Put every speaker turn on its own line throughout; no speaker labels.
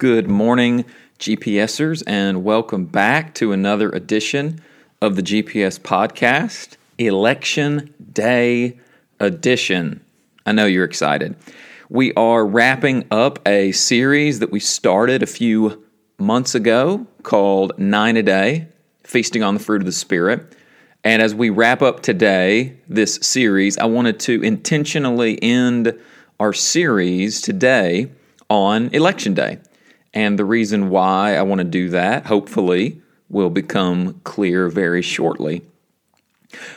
Good morning, GPSers, and welcome back to another edition of the GPS podcast, Election Day Edition. I know you're excited. We are wrapping up a series that we started a few months ago called Nine a Day Feasting on the Fruit of the Spirit. And as we wrap up today, this series, I wanted to intentionally end our series today on Election Day. And the reason why I want to do that, hopefully, will become clear very shortly.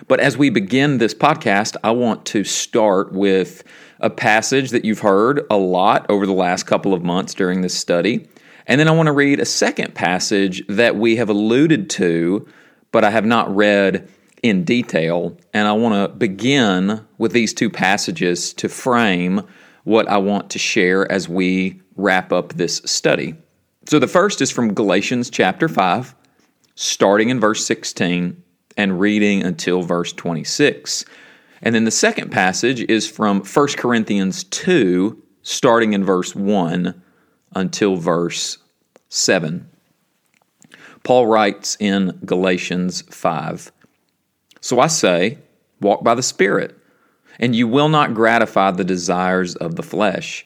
But as we begin this podcast, I want to start with a passage that you've heard a lot over the last couple of months during this study. And then I want to read a second passage that we have alluded to, but I have not read in detail. And I want to begin with these two passages to frame what I want to share as we wrap up this study. So the first is from Galatians chapter 5, starting in verse 16 and reading until verse 26. And then the second passage is from 1 Corinthians 2, starting in verse 1 until verse 7. Paul writes in Galatians 5 So I say, walk by the Spirit, and you will not gratify the desires of the flesh.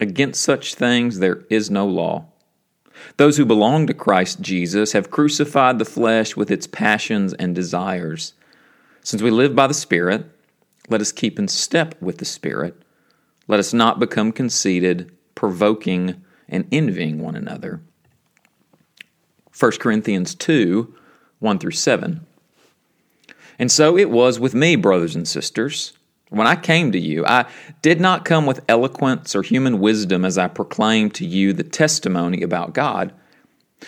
Against such things there is no law. Those who belong to Christ Jesus have crucified the flesh with its passions and desires. Since we live by the Spirit, let us keep in step with the Spirit. Let us not become conceited, provoking, and envying one another. 1 Corinthians 2 1 through 7. And so it was with me, brothers and sisters. When I came to you, I did not come with eloquence or human wisdom as I proclaimed to you the testimony about God.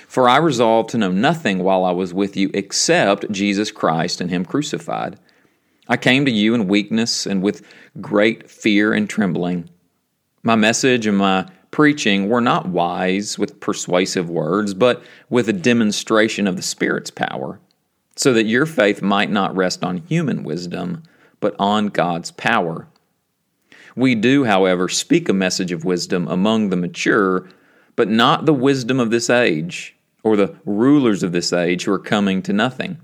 For I resolved to know nothing while I was with you except Jesus Christ and Him crucified. I came to you in weakness and with great fear and trembling. My message and my preaching were not wise with persuasive words, but with a demonstration of the Spirit's power, so that your faith might not rest on human wisdom but on God's power. We do, however, speak a message of wisdom among the mature, but not the wisdom of this age or the rulers of this age who are coming to nothing.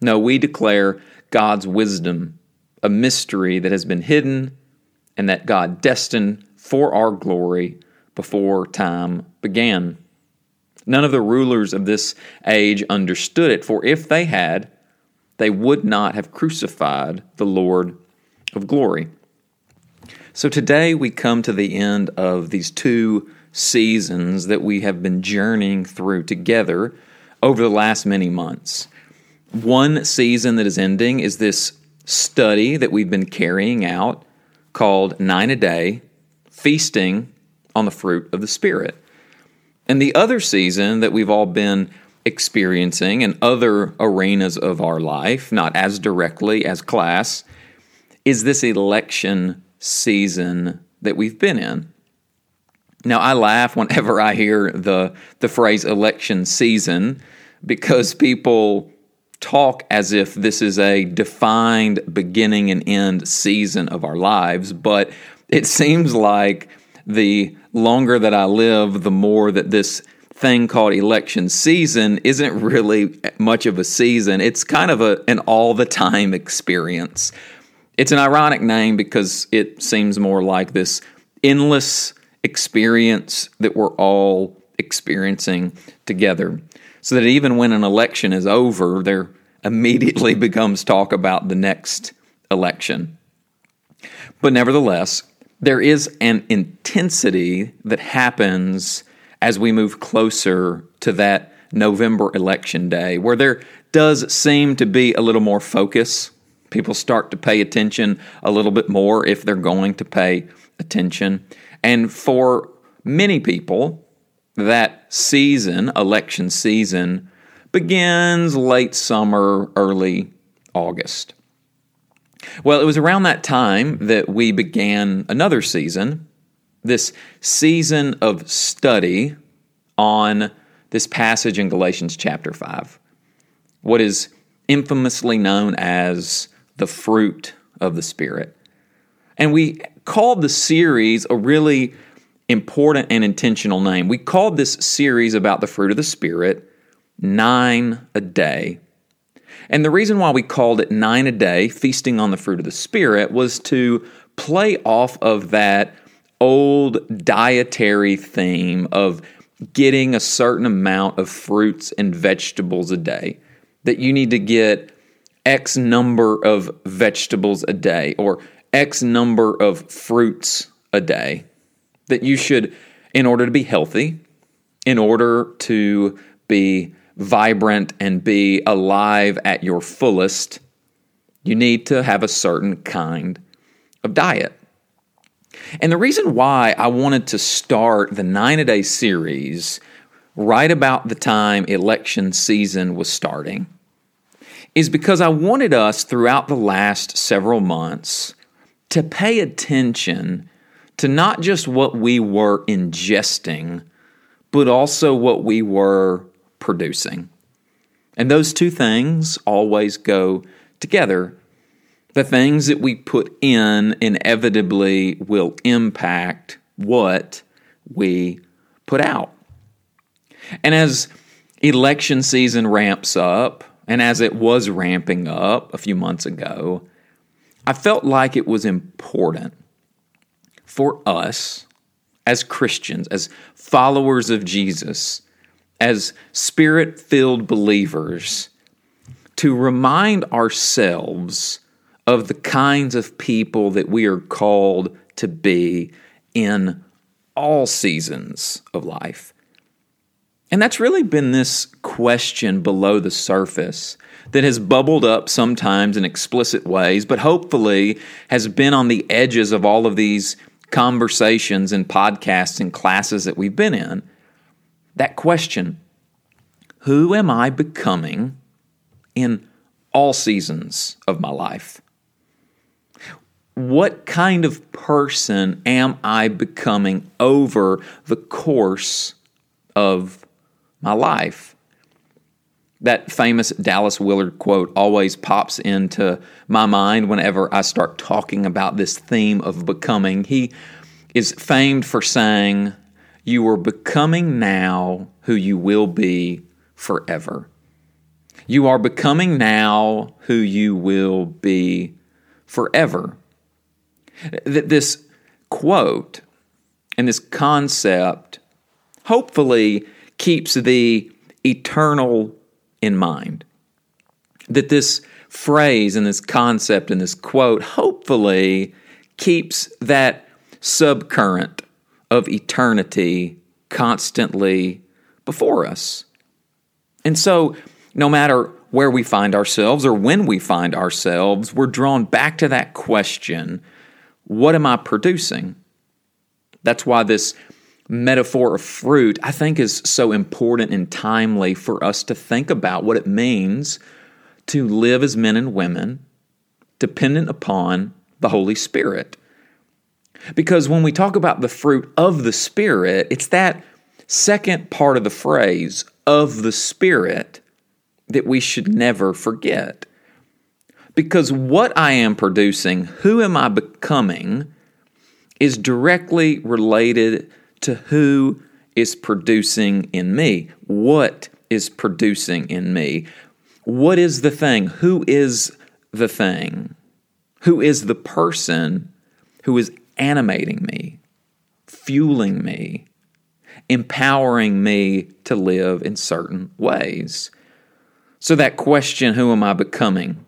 No, we declare God's wisdom, a mystery that has been hidden and that God destined for our glory before time began. None of the rulers of this age understood it, for if they had, they would not have crucified the Lord of glory. So today we come to the end of these two seasons that we have been journeying through together over the last many months. One season that is ending is this study that we've been carrying out called Nine a Day Feasting on the Fruit of the Spirit. And the other season that we've all been experiencing and other arenas of our life, not as directly as class, is this election season that we've been in. Now, I laugh whenever I hear the, the phrase election season because people talk as if this is a defined beginning and end season of our lives, but it seems like the longer that I live, the more that this thing called election season isn't really much of a season. It's kind of a, an all the time experience. It's an ironic name because it seems more like this endless experience that we're all experiencing together. So that even when an election is over, there immediately becomes talk about the next election. But nevertheless, there is an intensity that happens as we move closer to that November election day, where there does seem to be a little more focus. People start to pay attention a little bit more if they're going to pay attention. And for many people, that season, election season, begins late summer, early August. Well, it was around that time that we began another season, this season of study on this passage in Galatians chapter 5, what is infamously known as the fruit of the Spirit. And we called the series a really important and intentional name. We called this series about the fruit of the Spirit Nine a Day. And the reason why we called it Nine a Day, Feasting on the Fruit of the Spirit, was to play off of that old dietary theme of getting a certain amount of fruits and vegetables a day. That you need to get X number of vegetables a day or X number of fruits a day. That you should, in order to be healthy, in order to be vibrant and be alive at your fullest, you need to have a certain kind of diet. And the reason why I wanted to start the nine a day series right about the time election season was starting is because I wanted us throughout the last several months to pay attention to not just what we were ingesting, but also what we were producing. And those two things always go together the things that we put in inevitably will impact what we put out. And as election season ramps up, and as it was ramping up a few months ago, I felt like it was important for us as Christians, as followers of Jesus, as spirit filled believers, to remind ourselves of the kinds of people that we are called to be in all seasons of life. And that's really been this question below the surface that has bubbled up sometimes in explicit ways, but hopefully has been on the edges of all of these conversations and podcasts and classes that we've been in. That question Who am I becoming in all seasons of my life? What kind of person am I becoming over the course of my life? That famous Dallas Willard quote always pops into my mind whenever I start talking about this theme of becoming. He is famed for saying, You are becoming now who you will be forever. You are becoming now who you will be forever that this quote and this concept hopefully keeps the eternal in mind. That this phrase and this concept and this quote hopefully keeps that subcurrent of eternity constantly before us. And so, no matter where we find ourselves or when we find ourselves, we're drawn back to that question what am I producing? That's why this metaphor of fruit, I think, is so important and timely for us to think about what it means to live as men and women dependent upon the Holy Spirit. Because when we talk about the fruit of the Spirit, it's that second part of the phrase, of the Spirit, that we should never forget. Because what I am producing, who am I becoming, is directly related to who is producing in me. What is producing in me? What is the thing? Who is the thing? Who is the person who is animating me, fueling me, empowering me to live in certain ways? So, that question, who am I becoming?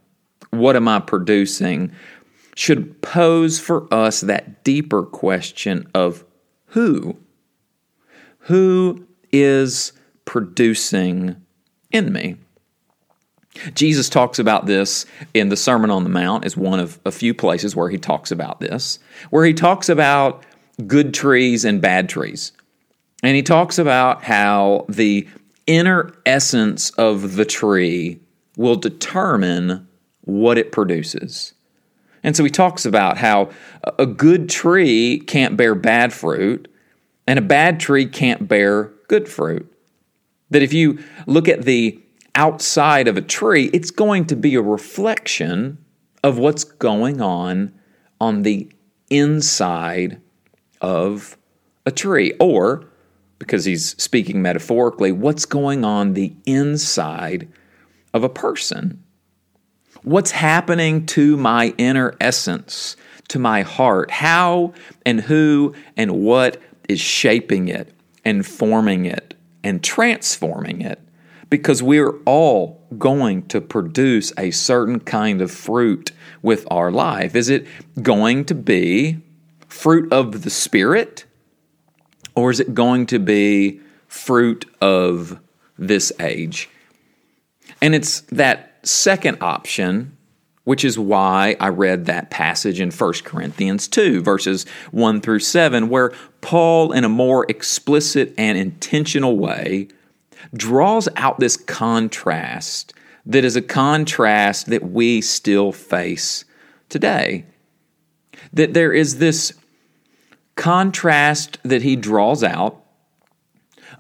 What am I producing? should pose for us that deeper question of who? Who is producing in me? Jesus talks about this in the Sermon on the Mount, is one of a few places where he talks about this, where he talks about good trees and bad trees. And he talks about how the inner essence of the tree will determine what it produces. And so he talks about how a good tree can't bear bad fruit, and a bad tree can't bear good fruit. That if you look at the outside of a tree, it's going to be a reflection of what's going on on the inside of a tree. Or, because he's speaking metaphorically, what's going on the inside of a person. What's happening to my inner essence, to my heart? How and who and what is shaping it and forming it and transforming it? Because we're all going to produce a certain kind of fruit with our life. Is it going to be fruit of the Spirit? Or is it going to be fruit of this age? And it's that second option, which is why I read that passage in 1 Corinthians 2, verses 1 through 7, where Paul, in a more explicit and intentional way, draws out this contrast that is a contrast that we still face today. That there is this contrast that he draws out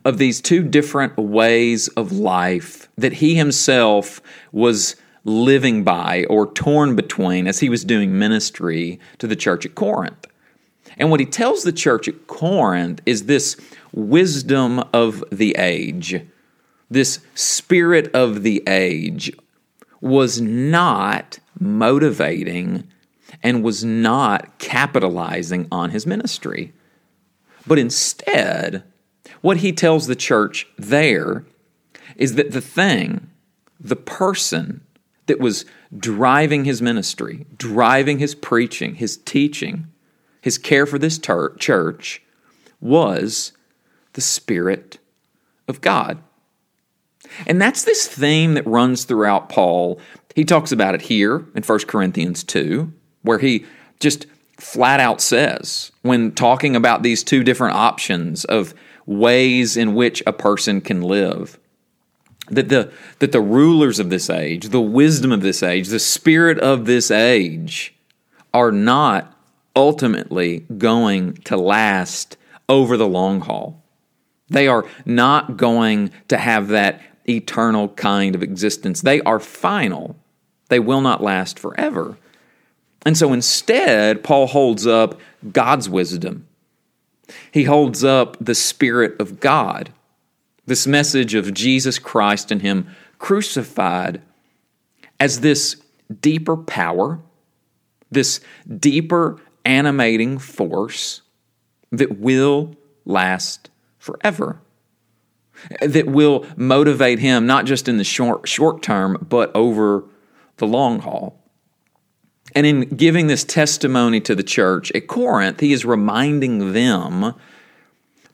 of these two different ways of life that he himself was living by or torn between as he was doing ministry to the church at Corinth. And what he tells the church at Corinth is this wisdom of the age, this spirit of the age was not motivating and was not capitalizing on his ministry. But instead, what he tells the church there is that the thing, the person that was driving his ministry, driving his preaching, his teaching, his care for this ter- church was the Spirit of God. And that's this theme that runs throughout Paul. He talks about it here in 1 Corinthians 2, where he just flat out says, when talking about these two different options of ways in which a person can live. That the, that the rulers of this age, the wisdom of this age, the spirit of this age are not ultimately going to last over the long haul. They are not going to have that eternal kind of existence. They are final, they will not last forever. And so instead, Paul holds up God's wisdom he holds up the Spirit of God, this message of Jesus Christ and Him crucified, as this deeper power, this deeper animating force that will last forever. That will motivate him not just in the short, short term, but over the long haul. And in giving this testimony to the church at Corinth, he is reminding them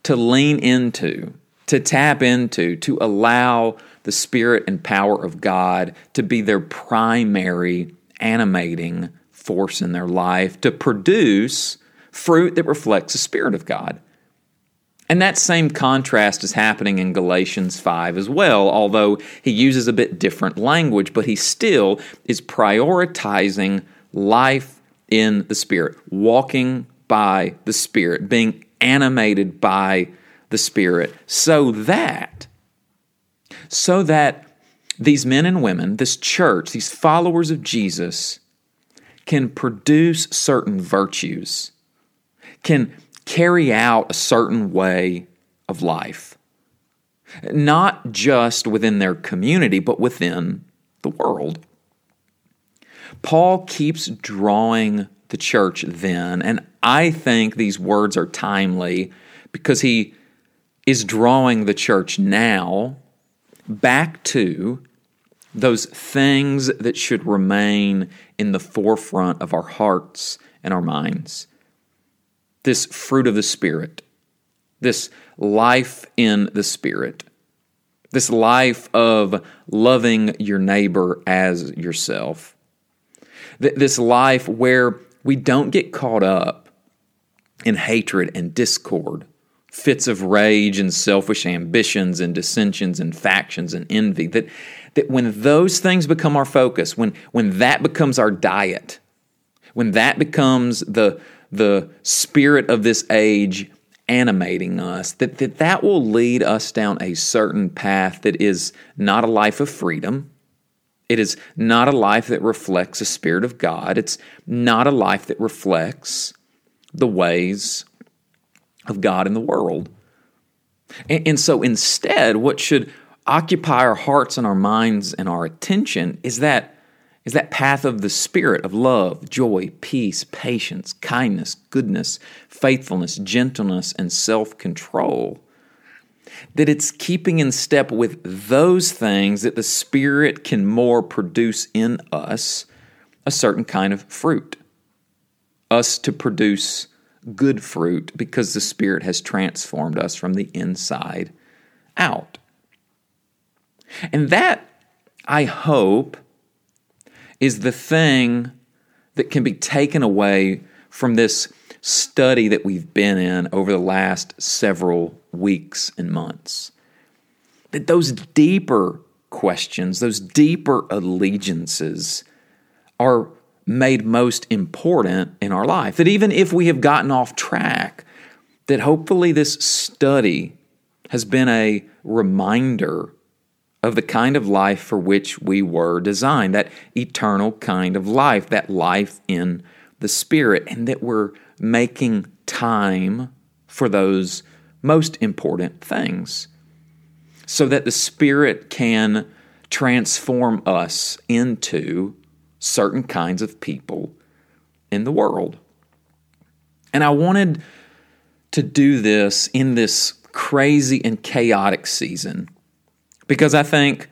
to lean into, to tap into, to allow the Spirit and power of God to be their primary animating force in their life, to produce fruit that reflects the Spirit of God. And that same contrast is happening in Galatians 5 as well, although he uses a bit different language, but he still is prioritizing life in the Spirit, walking by the Spirit, being animated by the Spirit, so that, so that these men and women, this church, these followers of Jesus, can produce certain virtues, can carry out a certain way of life, not just within their community, but within the world. Paul keeps drawing the church then, and I think these words are timely because he is drawing the church now back to those things that should remain in the forefront of our hearts and our minds. This fruit of the Spirit, this life in the Spirit, this life of loving your neighbor as yourself, this life where we don't get caught up in hatred and discord, fits of rage and selfish ambitions and dissensions and factions and envy, that that when those things become our focus, when, when that becomes our diet, when that becomes the, the spirit of this age animating us, that, that that will lead us down a certain path that is not a life of freedom. It is not a life that reflects the Spirit of God. It's not a life that reflects the ways of God in the world. And, and so instead, what should occupy our hearts and our minds and our attention is that is that path of the spirit of love, joy, peace, patience, kindness, goodness, faithfulness, gentleness, and self-control. That it's keeping in step with those things that the spirit can more produce in us a certain kind of fruit. Us to produce good fruit because the spirit has transformed us from the inside out. And that, I hope, is the thing that can be taken away from this study that we've been in over the last several weeks and months. That those deeper questions, those deeper allegiances are made most important in our life. That even if we have gotten off track, that hopefully this study has been a reminder of the kind of life for which we were designed, that eternal kind of life, that life in the Spirit, and that we're making time for those most important things so that the Spirit can transform us into certain kinds of people in the world. And I wanted to do this in this crazy and chaotic season because I think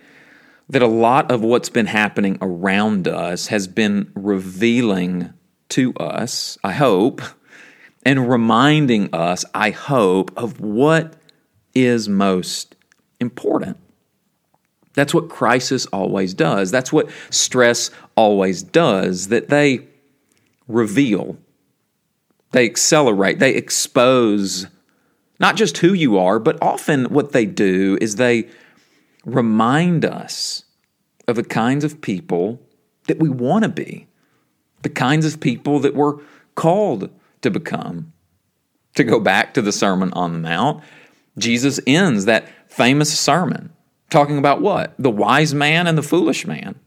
that a lot of what's been happening around us has been revealing to us, I hope, and reminding us, I hope, of what is most important. That's what crisis always does. That's what stress always does, that they reveal, they accelerate, they expose not just who you are, but often what they do is they remind us of the kinds of people that we want to be, the kinds of people that we're called to become. To go back to the Sermon on the Mount, Jesus ends that famous sermon talking about what? The wise man and the foolish man.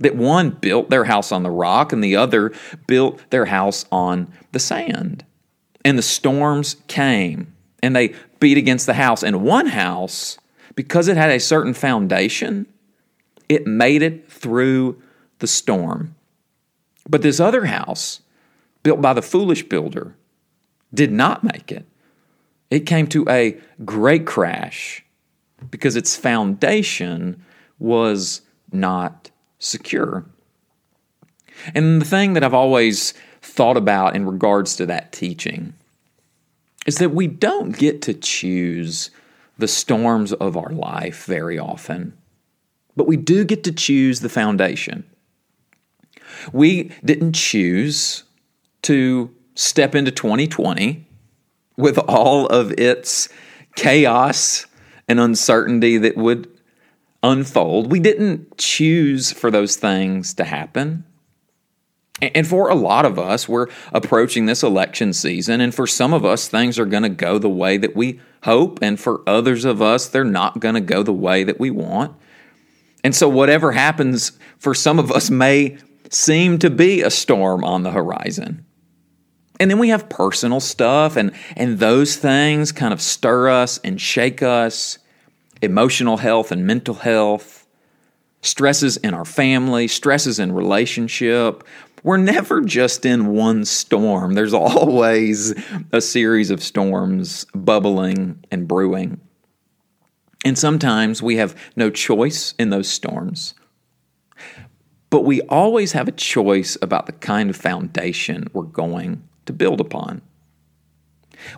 That one built their house on the rock and the other built their house on the sand. And the storms came and they beat against the house. And one house because it had a certain foundation, it made it through the storm. But this other house, built by the foolish builder, did not make it. It came to a great crash because its foundation was not secure. And the thing that I've always thought about in regards to that teaching is that we don't get to choose the storms of our life very often, but we do get to choose the foundation. We didn't choose to step into 2020 with all of its chaos and uncertainty that would unfold. We didn't choose for those things to happen. And for a lot of us, we're approaching this election season, and for some of us, things are going to go the way that we hope, and for others of us, they're not going to go the way that we want. And so, whatever happens for some of us may seem to be a storm on the horizon. And then we have personal stuff, and, and those things kind of stir us and shake us emotional health and mental health, stresses in our family, stresses in relationship, we're never just in one storm. There's always a series of storms bubbling and brewing. And sometimes we have no choice in those storms. but we always have a choice about the kind of foundation we're going to build upon.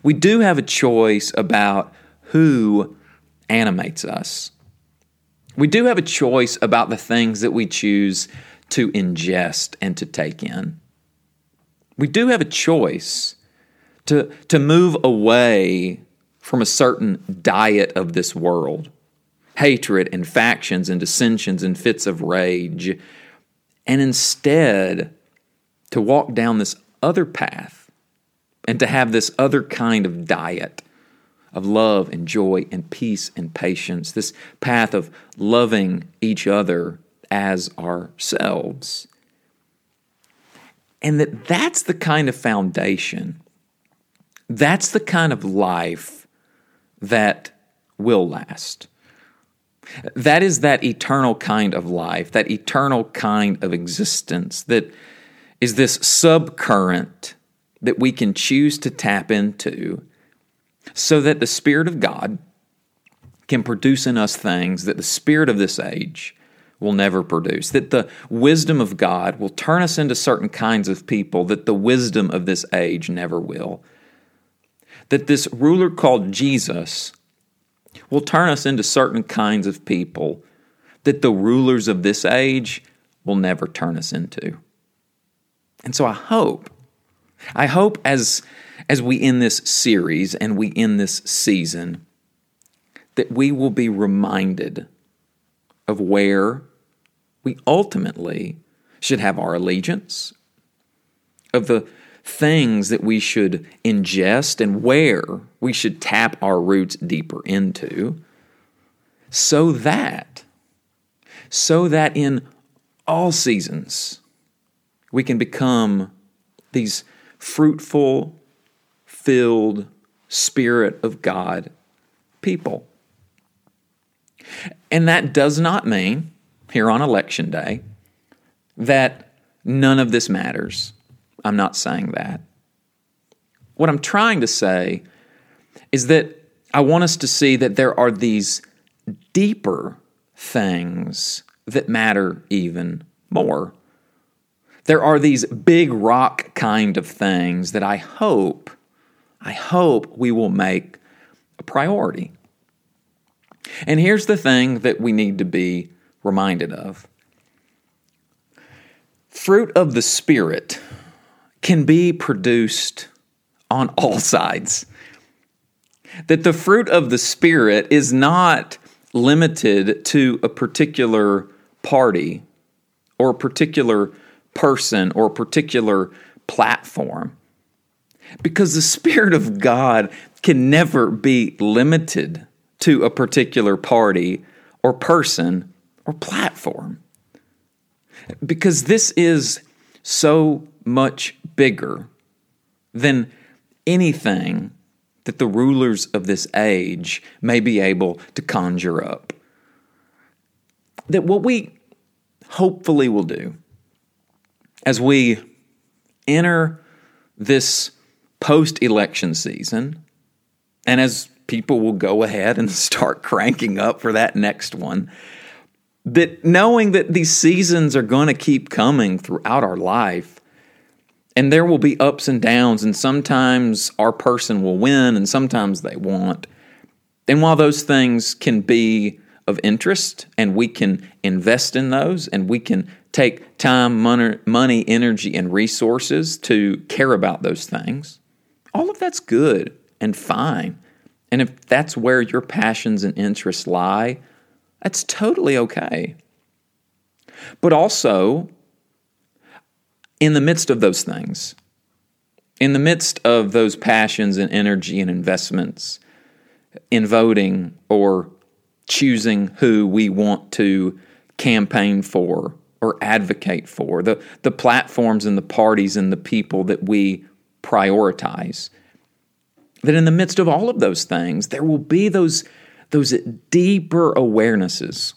We do have a choice about who animates us. We do have a choice about the things that we choose to ingest and to take in. We do have a choice to, to move away from a certain diet of this world hatred and factions and dissensions and fits of rage, and instead to walk down this other path and to have this other kind of diet of love and joy and peace and patience, this path of loving each other as ourselves. And that that's the kind of foundation, that's the kind of life that will last. That is that eternal kind of life, that eternal kind of existence that is this subcurrent that we can choose to tap into so that the Spirit of God can produce in us things that the Spirit of this age will never produce. That the wisdom of God will turn us into certain kinds of people that the wisdom of this age never will. That this ruler called Jesus will turn us into certain kinds of people that the rulers of this age will never turn us into. And so I hope, I hope as, as we end this series and we end this season, that we will be reminded of where we ultimately should have our allegiance, of the things that we should ingest and where we should tap our roots deeper into, so that, so that in all seasons we can become these fruitful, filled, Spirit of God people. And that does not mean here on election day that none of this matters. I'm not saying that. What I'm trying to say is that I want us to see that there are these deeper things that matter even more. There are these big rock kind of things that I hope, I hope we will make a priority. And here's the thing that we need to be reminded of fruit of the Spirit can be produced on all sides. That the fruit of the Spirit is not limited to a particular party or a particular person or a particular platform. Because the Spirit of God can never be limited to a particular party or person or platform. Because this is so much bigger than anything that the rulers of this age may be able to conjure up. That what we hopefully will do as we enter this post election season, and as people will go ahead and start cranking up for that next one, that knowing that these seasons are going to keep coming throughout our life, and there will be ups and downs, and sometimes our person will win, and sometimes they won't. And while those things can be of interest, and we can invest in those, and we can take time, money, energy, and resources to care about those things, all of that's good and fine. And if that's where your passions and interests lie, that's totally okay. But also, in the midst of those things, in the midst of those passions and energy and investments in voting or choosing who we want to campaign for or advocate for, the, the platforms and the parties and the people that we prioritize, that in the midst of all of those things, there will be those, those deeper awarenesses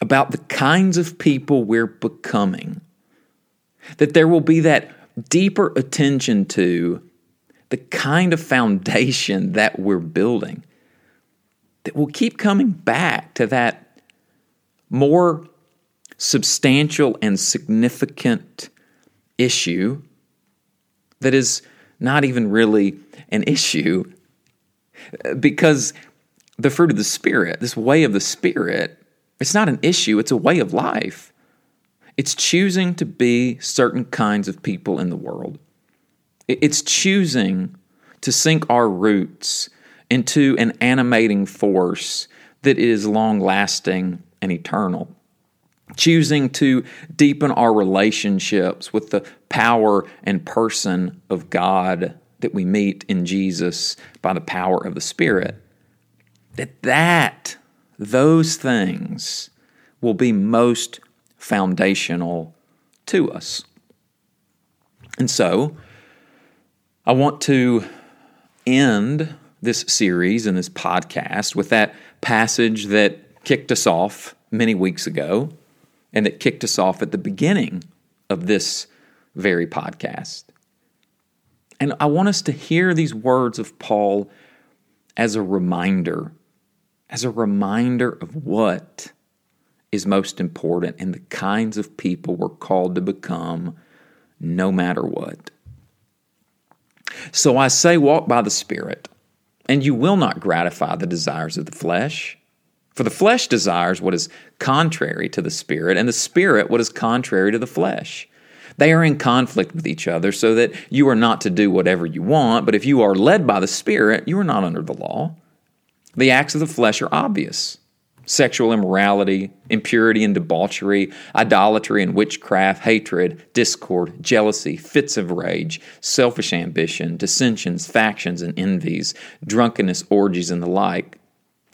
about the kinds of people we're becoming. That there will be that deeper attention to the kind of foundation that we're building. That will keep coming back to that more substantial and significant issue that is not even really an issue uh, because the fruit of the Spirit, this way of the Spirit, it's not an issue, it's a way of life. It's choosing to be certain kinds of people in the world. It's choosing to sink our roots into an animating force that is long lasting and eternal. Choosing to deepen our relationships with the power and person of God that we meet in Jesus by the power of the Spirit. That that those things will be most foundational to us. And so, I want to end this series and this podcast with that passage that kicked us off many weeks ago and that kicked us off at the beginning of this very podcast. And I want us to hear these words of Paul as a reminder, as a reminder of what is most important and the kinds of people we're called to become no matter what. So I say, walk by the Spirit, and you will not gratify the desires of the flesh. For the flesh desires what is contrary to the Spirit, and the Spirit what is contrary to the flesh. They are in conflict with each other, so that you are not to do whatever you want, but if you are led by the Spirit, you are not under the law. The acts of the flesh are obvious sexual immorality, impurity and debauchery, idolatry and witchcraft, hatred, discord, jealousy, fits of rage, selfish ambition, dissensions, factions, and envies, drunkenness, orgies, and the like.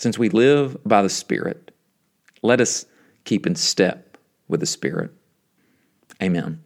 Since we live by the Spirit, let us keep in step with the Spirit. Amen.